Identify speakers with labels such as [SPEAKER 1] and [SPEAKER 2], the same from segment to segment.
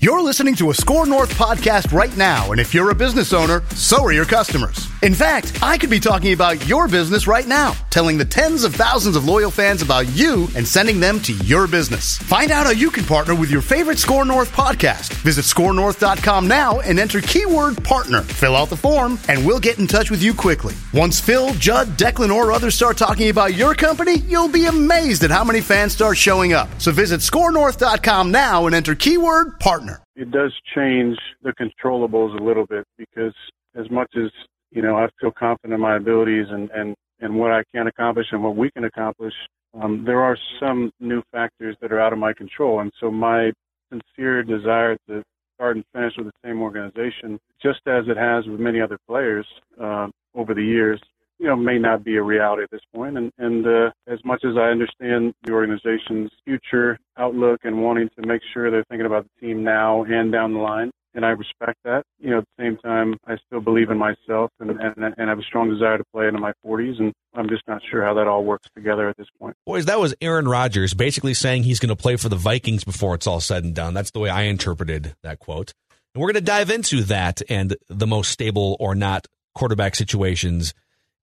[SPEAKER 1] You're listening to a SKOR North podcast right now, and if you're a business owner, so are your customers. In fact, I could be talking about your business right now, telling the tens of thousands of loyal fans about you and sending them to your business. Find out how you can partner with your favorite SKOR North podcast. Visit skornorth.com now and enter keyword partner. Fill out the form, and we'll get in touch with you quickly. Once Phil, Judd, Declan, or others start talking about your company, you'll be amazed at how many fans start showing up. So visit skornorth.com now and enter keyword partner
[SPEAKER 2] it does change the controllables a little bit because as much as you know I feel confident in my abilities and and and what I can accomplish and what we can accomplish, um, there are some new factors that are out of my control, and so my sincere desire to start and finish with the same organization, just as it has with many other players uh, over the years, you know, may not be a reality at this point. And, and uh, as much as I understand the organization's future outlook and wanting to make sure they're thinking about the team now and down the line, and I respect that. You know, at the same time, I still believe in myself and, and, and have a strong desire to play into my 40s, and I'm just not sure how that all works together at this point.
[SPEAKER 3] Boys, that was Aaron Rodgers basically saying he's going to play for the Vikings before it's all said and done. That's the way I interpreted that quote. And we're going to dive into that and the most stable or not quarterback situations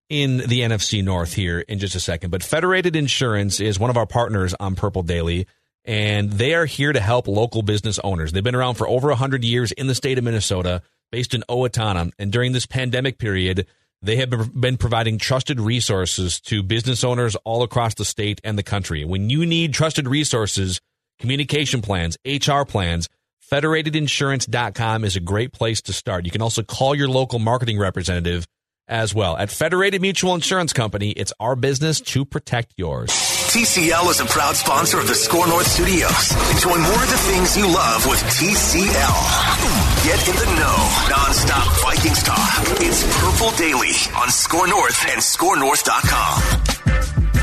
[SPEAKER 3] in the NFC North here in just a second. But Federated Insurance is one of our partners on Purple Daily, and they are here to help local business owners. They've been around for over 100 years in the state of Minnesota, based in Owatonna. And during this pandemic period, they have been providing trusted resources to business owners all across the state and the country. When you need trusted resources, communication plans, HR plans, federatedinsurance.com is a great place to start. You can also call your local marketing representative as well. At Federated Mutual Insurance Company, it's our business to protect yours.
[SPEAKER 4] TCL is a proud sponsor of the SKOR North Studios. Enjoy more of the things you love with TCL. Get in the know, nonstop Vikings talk. It's Purple Daily on SKOR North and SKORNorth.com.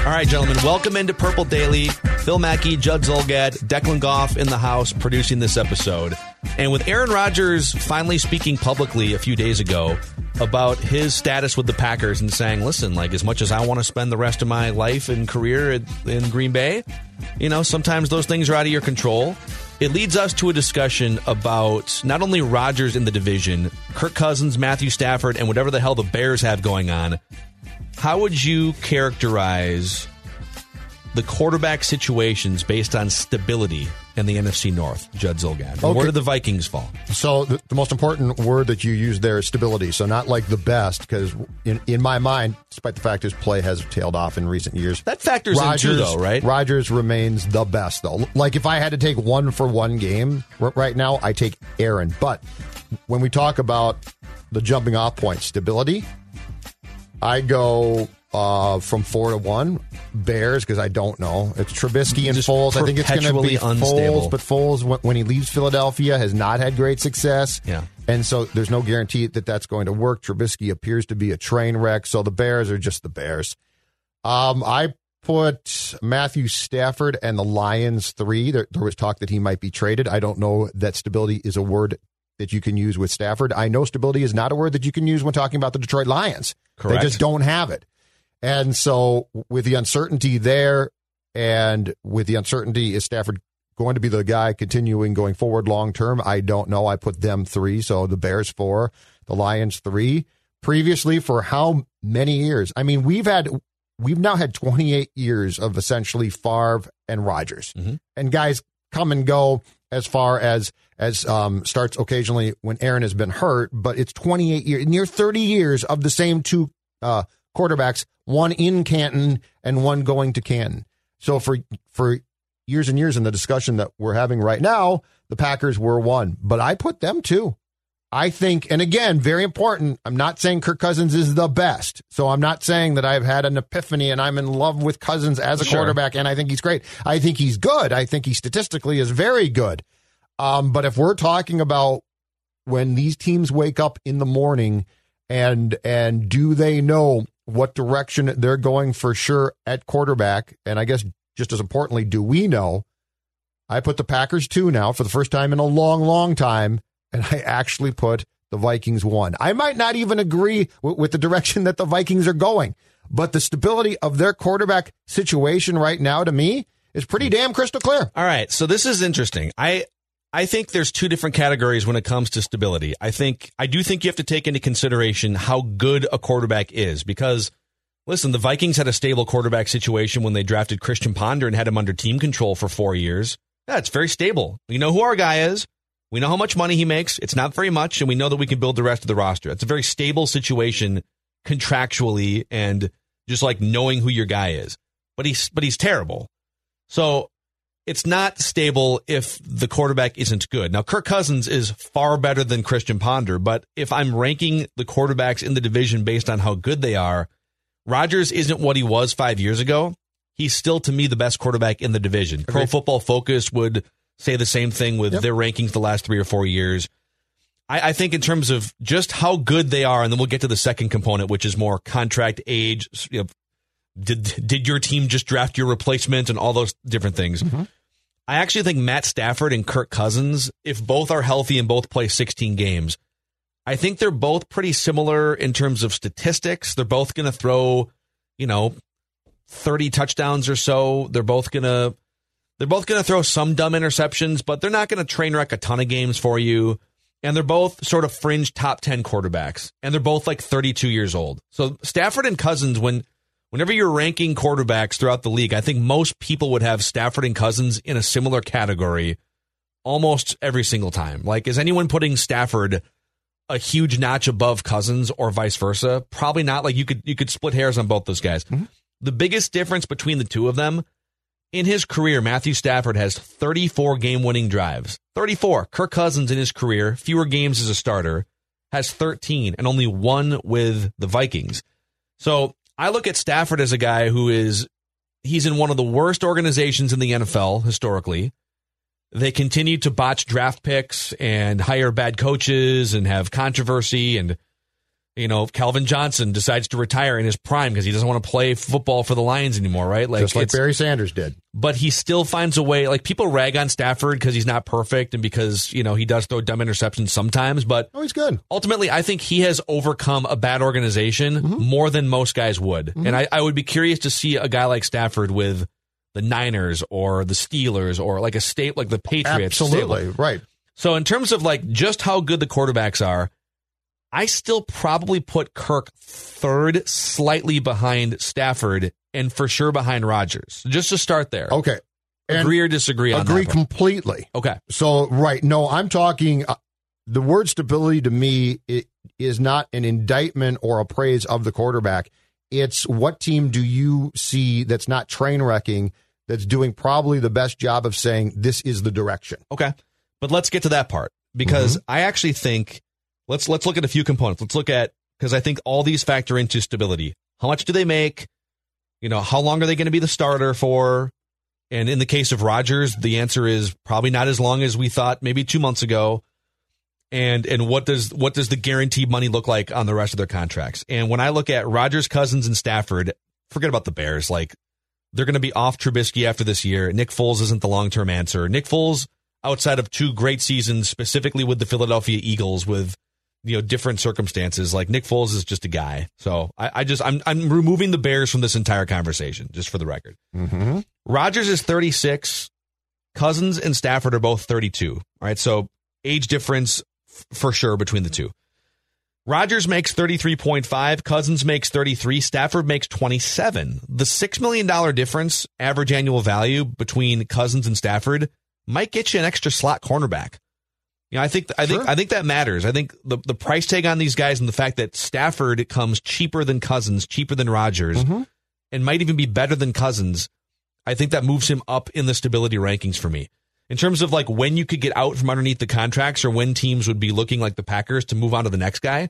[SPEAKER 3] All right, gentlemen, welcome into Purple Daily. Phil Mackey, Judd Zulgad, Declan Goff in the house producing this episode. And with Aaron Rodgers finally speaking publicly a few days ago about his status with the Packers and saying, listen, like as much as I want to spend the rest of my life and career in Green Bay, you know, sometimes those things are out of your control. It leads us to a discussion about not only Rodgers in the division, Kirk Cousins, Matthew Stafford, and whatever the hell the Bears have going on, how would you characterize the quarterback situations based on stability in the NFC North, Judd Zulgad? Okay. Where do the Vikings fall?
[SPEAKER 5] So the, the, most important word that you use there is stability. So not like the best, because in, in my mind, despite the fact his play has tailed off in recent years,
[SPEAKER 3] that factors Rodgers, in too, though, right?
[SPEAKER 5] Rodgers remains the best, though. Like if I had to take one for one game right now, I take Aaron. But when we talk about the jumping off point, stability, I go uh, from four to one. Bears because I don't know. It's Trubisky and Just Foles. I think it's going to be unstable. Foles, but Foles when he leaves Philadelphia has not had great success.
[SPEAKER 3] Yeah,
[SPEAKER 5] and so there's no guarantee that that's going to work. Trubisky appears to be a train wreck. So the Bears are just the Bears. Um, I put Matthew Stafford and the Lions three. There, there was talk that he might be traded. I don't know that stability is a word that you can use with Stafford. I know stability is not a word that you can use when talking about the Detroit Lions.
[SPEAKER 3] Correct.
[SPEAKER 5] They just don't have it. And so, with the uncertainty there, and with the uncertainty, is Stafford going to be the guy continuing going forward long term? I don't know. I put them three. So the Bears four, the Lions three. Previously, for how many years? I mean, we've had we've now had 28 years of essentially Favre and Rodgers, mm-hmm. and guys come and go as far as as um, starts occasionally when Aaron has been hurt, but it's 28 years, near 30 years of the same two uh, quarterbacks, one in Canton and one going to Canton. So for for years and years in the discussion that we're having right now, the Packers were one, but I put them two. I think, and again, very important. I'm not saying Kirk Cousins is the best. So I'm not saying that I've had an epiphany and I'm in love with Cousins as a sure. quarterback and I think he's great. I think he's good. I think he statistically is very good. Um, but if we're talking about when these teams wake up in the morning and and do they know what direction they're going for sure at quarterback? And I guess just as importantly, do we know? I put the Packers two now for the first time in a long, long time, and I actually put the Vikings one. I might not even agree with, with the direction that the Vikings are going, but the stability of their quarterback situation right now to me is pretty damn crystal clear.
[SPEAKER 3] All right, so this is interesting. I I think there's two different categories when it comes to stability. I think I do think you have to take into consideration how good a quarterback is because listen, the Vikings had a stable quarterback situation when they drafted Christian Ponder and had him under team control for 4 years. Yeah, very stable. We know who our guy is. We know how much money he makes. It's not very much, and we know that we can build the rest of the roster. It's a very stable situation contractually and just like knowing who your guy is. But he's but he's terrible. So it's not stable if the quarterback isn't good. Now Kirk Cousins is far better than Christian Ponder, but if I'm ranking the quarterbacks in the division based on how good they are, Rodgers isn't what he was 5 years ago. He's still to me the best quarterback in the division. Agreed. Pro Football Focus would say the same thing with yep. their rankings the last three or four years. I, I, think in terms of just how good they are, and then we'll get to the second component, which is more contract age. You know, did did your team just draft your replacement and all those different things? Mm-hmm. I actually think Matt Stafford and Kirk Cousins, if both are healthy and both play 16 games, I think they're both pretty similar in terms of statistics. They're both going to throw, you know, 30 touchdowns or so. They're both going to they're both going to throw some dumb interceptions, but they're not going to train wreck a ton of games for you. And they're both sort of fringe top 10 quarterbacks. And they're both like 32 years old. So Stafford and Cousins, when whenever you're ranking quarterbacks throughout the league, I think most people would have Stafford and Cousins in a similar category almost every single time. Like, is anyone putting Stafford a huge notch above Cousins or vice versa? Probably not. Like you could you could split hairs on both those guys. Mm-hmm. The biggest difference between the two of them in his career, Matthew Stafford has 34 game winning drives. 34. Kirk Cousins in his career, fewer games as a starter, has 13 and only one with the Vikings. So I look at Stafford as a guy who is, he's in one of the worst organizations in the NFL historically. They continue to botch draft picks and hire bad coaches and have controversy and you know, Calvin Johnson decides to retire in his prime because he doesn't want to play football for the Lions anymore, right?
[SPEAKER 5] Like just like Barry Sanders did.
[SPEAKER 3] But he still finds a way. Like people rag on Stafford because he's not perfect and because you know he does throw dumb interceptions sometimes. But
[SPEAKER 5] oh, he's good.
[SPEAKER 3] Ultimately, I think he has overcome a bad organization mm-hmm. more than most guys would. Mm-hmm. And I, I would be curious to see a guy like Stafford with the Niners or the Steelers or like a state like the Patriots.
[SPEAKER 5] Absolutely right.
[SPEAKER 3] So in terms of like just how good the quarterbacks are I still probably put Kirk third, slightly behind Stafford, and for sure behind Rodgers. Just to start there.
[SPEAKER 5] Okay.
[SPEAKER 3] Agree or disagree
[SPEAKER 5] Agree completely.
[SPEAKER 3] Okay.
[SPEAKER 5] So, right. No, I'm talking. Uh, the word stability to me it is not an indictment or a praise of the quarterback. It's what team do you see that's not train wrecking, that's doing probably the best job of saying this is the direction.
[SPEAKER 3] Okay. But let's get to that part because mm-hmm. I actually think let's let's look at a few components. Let's look at because I think all these factor into stability. How much do they make? You know, how long are they going to be the starter for? And in the case of Rodgers, the answer is probably not as long as we thought maybe 2 months ago. And and what does what does the guaranteed money look like on the rest of their contracts? And when I look at Rodgers, Cousins and Stafford, forget about the Bears. Like they're going to be off Trubisky after this year. Nick Foles isn't the long-term answer. Nick Foles outside of two great seasons specifically with the Philadelphia Eagles with you know different circumstances. Like Nick Foles is just a guy, so I, I just I'm I'm removing the Bears from this entire conversation, just for the record.
[SPEAKER 5] Mm-hmm.
[SPEAKER 3] Rodgers is 36. Cousins and Stafford are both 32. All right, so age difference f- for sure between the two. Rodgers makes 33.5, Cousins makes 33, Stafford makes 27. The $6 million difference, average annual value between Cousins and Stafford, might get you an extra slot cornerback. You know, I think I think sure. I think that matters. I think the the price tag on these guys and the fact that Stafford comes cheaper than Cousins, cheaper than Rodgers, mm-hmm. and might even be better than Cousins. I think that moves him up in the stability rankings for me. In terms of like when you could get out from underneath the contracts or when teams would be looking like the Packers to move on to the next guy,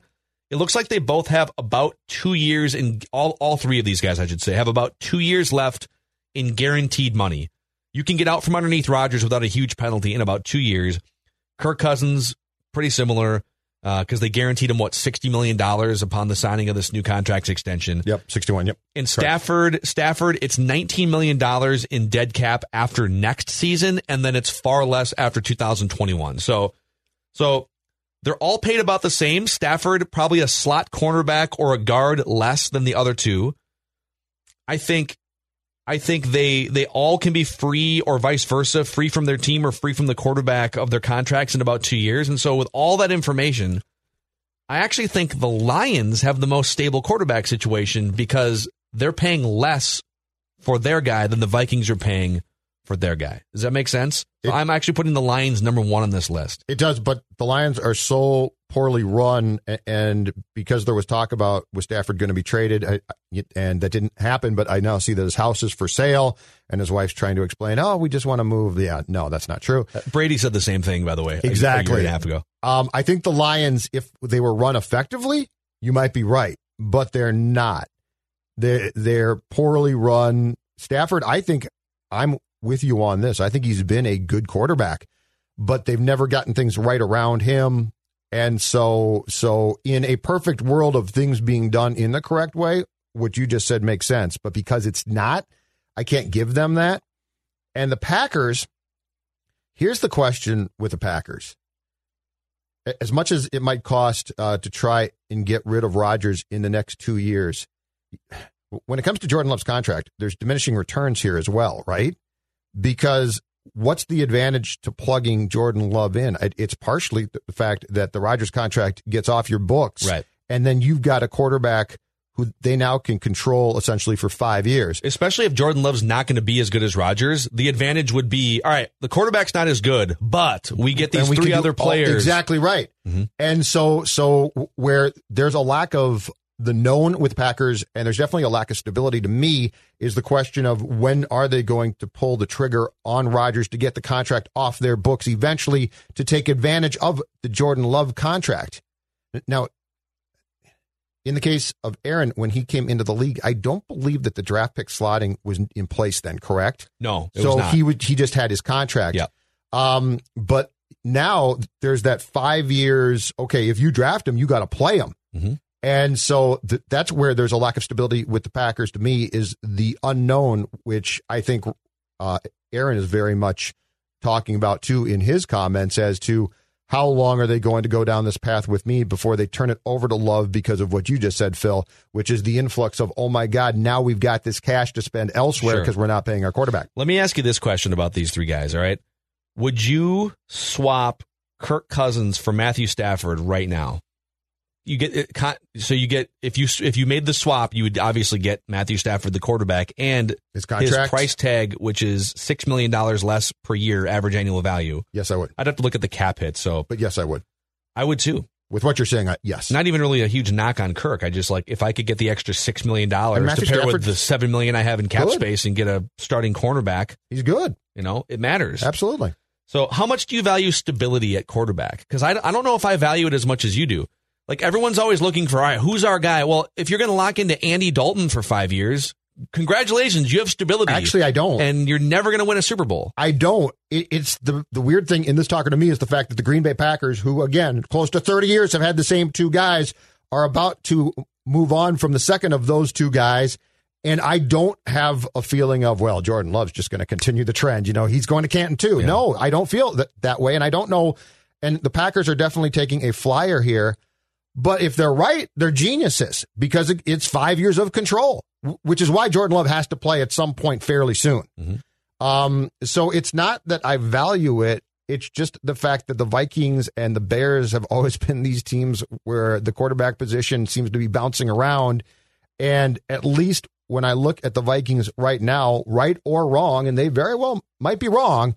[SPEAKER 3] it looks like they both have about two years in all all three of these guys, I should say, have about two years left in guaranteed money. You can get out from underneath Rodgers without a huge penalty in about two years. Kirk Cousins, pretty similar because uh, they guaranteed him what sixty million dollars upon the signing of this new contract extension.
[SPEAKER 5] Yep, sixty-one. Yep.
[SPEAKER 3] In Stafford, Correct. Stafford, it's nineteen million dollars in dead cap after next season, and then it's far less after two thousand twenty-one. So, so they're all paid about the same. Stafford probably a slot cornerback or a guard less than the other two. I think I think they they all can be free or vice versa, free from their team or free from the quarterback of their contracts in about 2 years. And so with all that information, I actually think the Lions have the most stable quarterback situation because they're paying less for their guy than the Vikings are paying for their guy. Does that make sense? So I'm actually putting the Lions number one on this list.
[SPEAKER 5] It does, but the Lions are so poorly run, and because there was talk about was Stafford going to be traded, and that didn't happen. But I now see that his house is for sale, and his wife's trying to explain, "Oh, we just want to move." Yeah, no, that's not true.
[SPEAKER 3] Uh, Brady said the same thing, by the way,
[SPEAKER 5] exactly
[SPEAKER 3] a, a year and a half ago.
[SPEAKER 5] Um, I think the Lions, if they were run effectively, you might be right, but they're not. They're they're poorly run. Stafford, I think I'm with you on this. I think he's been a good quarterback, but they've never gotten things right around him. And so, so in a perfect world of things being done in the correct way, what you just said makes sense. But because it's not, I can't give them that. And the Packers, here's the question with the Packers. As much as it might cost uh, to try and get rid of Rodgers in the next two years, when it comes to Jordan Love's contract, there's diminishing returns here as well, right? because what's the advantage to plugging Jordan Love in? It's partially the fact that the Rodgers contract gets off your books,
[SPEAKER 3] right?
[SPEAKER 5] And then you've got a quarterback who they now can control essentially for five years.
[SPEAKER 3] Especially if Jordan Love's not going to be as good as Rodgers, the advantage would be all right. The quarterback's not as good, but we get these we three other players.
[SPEAKER 5] exactly right. Mm-hmm. And so, so where there's a lack of the known with Packers, and there's definitely a lack of stability to me, is the question of when are they going to pull the trigger on Rodgers to get the contract off their books eventually to take advantage of the Jordan Love contract. Now, in the case of Aaron, when he came into the league, I don't believe that the draft pick slotting was in place then, correct?
[SPEAKER 3] No.
[SPEAKER 5] so he would he just had his contract.
[SPEAKER 3] Yeah.
[SPEAKER 5] Um, but now there's that five years. Okay, if you draft him, you got to play him. Mm-hmm. And so th- that's where there's a lack of stability with the Packers to me is the unknown, which I think uh, Aaron is very much talking about too in his comments as to how long are they going to go down this path with me before they turn it over to Love because of what you just said, Phil, which is the influx of, oh my God, now we've got this cash to spend elsewhere because sure. we're not paying our quarterback.
[SPEAKER 3] Let me ask you this question about these three guys, all right? Would you swap Kirk Cousins for Matthew Stafford right now? You get uh, it, so you get if you if you made the swap, you would obviously get Matthew Stafford, the quarterback, and
[SPEAKER 5] his
[SPEAKER 3] his price tag, which is six million dollars less per year average annual value.
[SPEAKER 5] Yes, I would.
[SPEAKER 3] I'd have to look at the cap hit. So,
[SPEAKER 5] but yes, I would.
[SPEAKER 3] I would too.
[SPEAKER 5] With what you're saying, yes.
[SPEAKER 3] Not even really a huge knock on Kirk. I just like if I could get the extra six million dollars to pair with the seven million I have in cap good. space and get a starting cornerback.
[SPEAKER 5] He's good.
[SPEAKER 3] You know, it matters.
[SPEAKER 5] Absolutely.
[SPEAKER 3] So, how much do you value stability at quarterback? Because I, I don't know if I value it as much as you do. Like everyone's always looking for, all right, who's our guy? Well, if you're going to lock into Andy Dalton for five years, congratulations, you have stability.
[SPEAKER 5] Actually, I don't,
[SPEAKER 3] and you're never going to win a Super Bowl.
[SPEAKER 5] I don't. It, it's the the weird thing in this talking to me is the fact that the Green Bay Packers, who again close to 30 years have had the same two guys, are about to move on from the second of those two guys. And I don't have a feeling of, well, Jordan Love's just going to continue the trend. You know, he's going to Canton too. Yeah. No, I don't feel that, that way. And I don't know. And the Packers are definitely taking a flyer here but if they're right, they're geniuses because it's five years of control, which is why Jordan Love has to play at some point fairly soon. Mm-hmm. Um, so it's not that I value it. It's just the fact that the Vikings and the Bears have always been these teams where the quarterback position seems to be bouncing around. And at least when I look at the Vikings right now, right or wrong, and they very well might be wrong,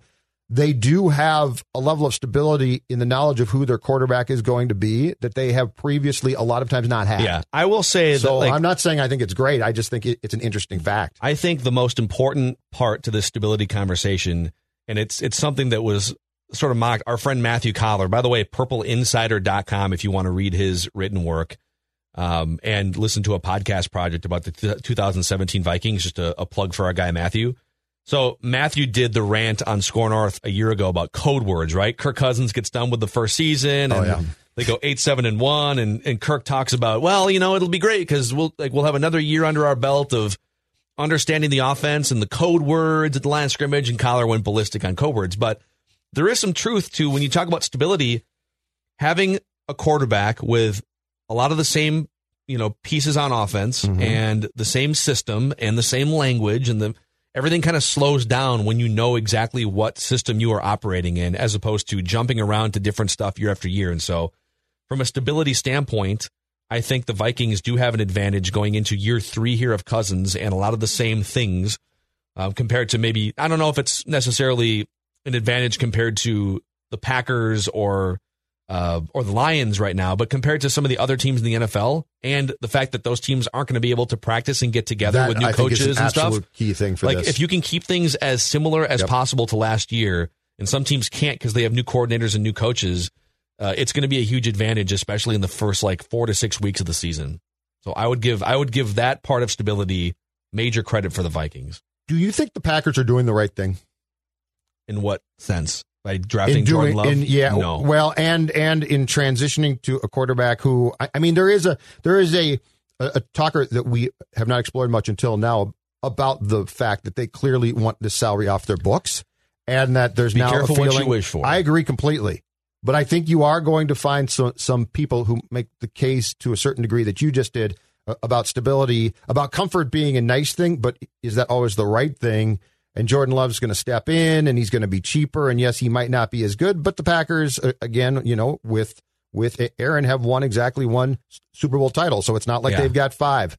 [SPEAKER 5] they do have a level of stability in the knowledge of who their quarterback is going to be that they have previously a lot of times not had.
[SPEAKER 3] Yeah, I will say
[SPEAKER 5] so.
[SPEAKER 3] That, like,
[SPEAKER 5] I'm not saying I think it's great. I just think it, it's an interesting fact.
[SPEAKER 3] I think the most important part to this stability conversation, and it's it's something that was sort of mocked. Our friend Matthew Coller, by the way, PurpleInsider.com, if you want to read his written work. Um, and listen to a podcast project about the 2017 Vikings, just a, a plug for our guy Matthew So Matthew did the rant on SKOR North a year ago about code words, right? Kirk Cousins gets done with the first season, oh, and
[SPEAKER 5] Oh, yeah.
[SPEAKER 3] they go eight, seven, and one, and and Kirk talks about, well, you know, it'll be great because we'll like we'll have another year under our belt of understanding the offense and the code words at the line of scrimmage, and Coller went ballistic on code words, but there is some truth to when you talk about stability, having a quarterback with a lot of the same you know pieces on offense mm-hmm. and the same system and the same language and the everything kind of slows down when you know exactly what system you are operating in as opposed to jumping around to different stuff year after year. And so from a stability standpoint i think the vikings do have an advantage going into year three here of cousins and a lot of the same things um, compared to maybe i don't know if it's necessarily an advantage compared to the packers or uh, or the Lions right now, but compared to some of the other teams in the NFL, and the fact that those teams aren't going to be able to practice and get together
[SPEAKER 5] That,
[SPEAKER 3] with new
[SPEAKER 5] I
[SPEAKER 3] coaches
[SPEAKER 5] an
[SPEAKER 3] and stuff.
[SPEAKER 5] key thing for
[SPEAKER 3] like
[SPEAKER 5] this.
[SPEAKER 3] if you can keep things as similar as
[SPEAKER 5] Yep.
[SPEAKER 3] possible to last year, and some teams can't because they have new coordinators and new coaches, uh, it's going to be a huge advantage, especially in the first like four to six weeks of the season. So I would give I would give that part of stability major credit for the Vikings.
[SPEAKER 5] Do you think the Packers are doing the right thing?
[SPEAKER 3] In what sense? By drafting
[SPEAKER 5] in doing,
[SPEAKER 3] Jordan Love?
[SPEAKER 5] in, yeah,
[SPEAKER 3] no.
[SPEAKER 5] well, and and in transitioning to a quarterback who, I, I mean, there is a there is a, a a talker that we have not explored much until now about the fact that they clearly want the salary off their books, and that there's
[SPEAKER 3] Be
[SPEAKER 5] now
[SPEAKER 3] careful
[SPEAKER 5] a
[SPEAKER 3] what you wish for.
[SPEAKER 5] I agree completely, but I think you are going to find some some people who make the case to a certain degree that you just did uh, about stability, about comfort being a nice thing, but is that always the right thing? And Jordan Love's going to step in, and he's going to be cheaper. And yes, he might not be as good, but the Packers, uh, again, you know, with with Aaron, have won exactly one Super Bowl title, so it's not like
[SPEAKER 3] Yeah.
[SPEAKER 5] they've got five.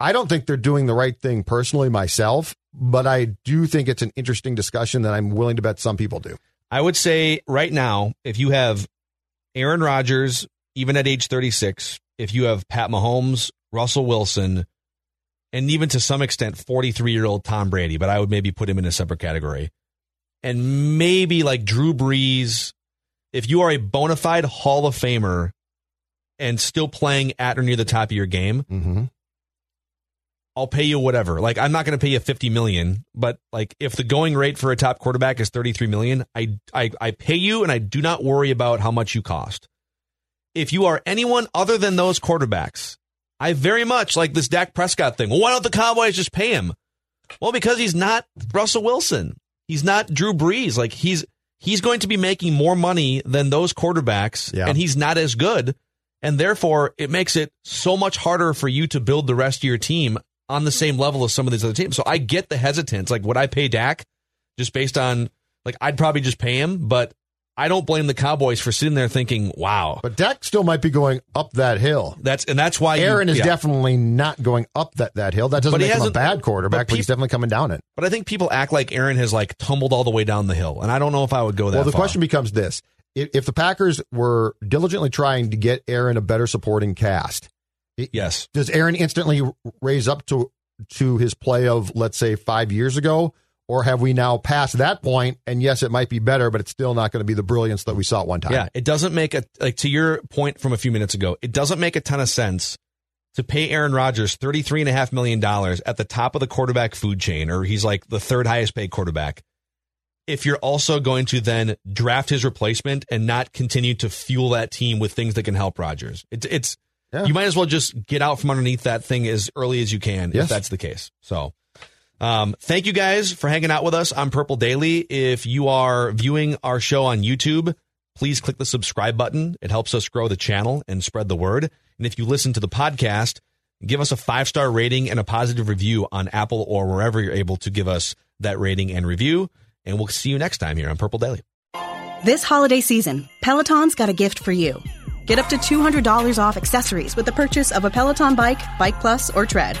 [SPEAKER 5] I don't think they're doing the right thing personally myself, but I do think it's an interesting discussion that I'm willing to bet some people do.
[SPEAKER 3] I would say right now, if you have Aaron Rodgers, even at age 36, if you have Pat Mahomes, Russell Wilson, and even to some extent 43 year old Tom Brady, but I would maybe put him in a separate category, and maybe like Drew Brees, if you are a bona fide Hall of Famer and still playing at or near the top of your game,
[SPEAKER 5] Mm-hmm.
[SPEAKER 3] I'll pay you whatever. Like I'm not going to pay you 50 million, but like if the going rate for a top quarterback is 33 million, I, I I pay you and I do not worry about how much you cost. If you are anyone other than those quarterbacks, I very much like this Dak Prescott thing. Well, why don't the Cowboys just pay him? Well, because he's not Russell Wilson. He's not Drew Brees. Like he's he's going to be making more money than those quarterbacks
[SPEAKER 5] Yeah.
[SPEAKER 3] and he's not as good. And therefore, it makes it so much harder for you to build the rest of your team on the same level as some of these other teams. So I get the hesitance. Like, would I pay Dak just based on, like, I'd probably just pay him, but I don't blame the Cowboys for sitting there thinking, wow.
[SPEAKER 5] But Dak still might be going up that hill.
[SPEAKER 3] That's, and that's why you-
[SPEAKER 5] Aaron is
[SPEAKER 3] yeah.
[SPEAKER 5] definitely not going up that, that hill. That doesn't
[SPEAKER 3] But he
[SPEAKER 5] make him a bad quarterback,
[SPEAKER 3] but
[SPEAKER 5] but, he's definitely coming down it.
[SPEAKER 3] But I think people act like Aaron has like tumbled all the way down the hill, and I don't know if I would go that.
[SPEAKER 5] Well, the
[SPEAKER 3] far.
[SPEAKER 5] question becomes this: if, if the Packers were diligently trying to get Aaron a better supporting cast,
[SPEAKER 3] yes,
[SPEAKER 5] does Aaron instantly raise up to to his play of let's say five years ago, or have we now passed that point? And yes, it might be better, but it's still not going to be the brilliance that we saw at one time.
[SPEAKER 3] Yeah, it doesn't make a like to your point from a few minutes ago. It doesn't make a ton of sense to pay Aaron Rodgers thirty three and a half million dollars at the top of the quarterback food chain, or he's like the third highest paid quarterback. If you're also going to then draft his replacement and not continue to fuel that team with things that can help Rodgers, it's it's
[SPEAKER 5] Yeah.
[SPEAKER 3] you might as well just get out from underneath that thing as early as you can
[SPEAKER 5] Yes.
[SPEAKER 3] if that's the case. So. Um, thank you guys for hanging out with us on Purple Daily. If you are viewing our show on YouTube, please click the subscribe button. It helps us grow the channel and spread the word. And if you listen to the podcast, give us a five star rating and a positive review on Apple or wherever you're able to give us that rating and review. And we'll see you next time here on Purple Daily.
[SPEAKER 6] This holiday season, Peloton's got a gift for you. Get up to $200 off accessories with the purchase of a Peloton bike, Bike Plus, or Tread.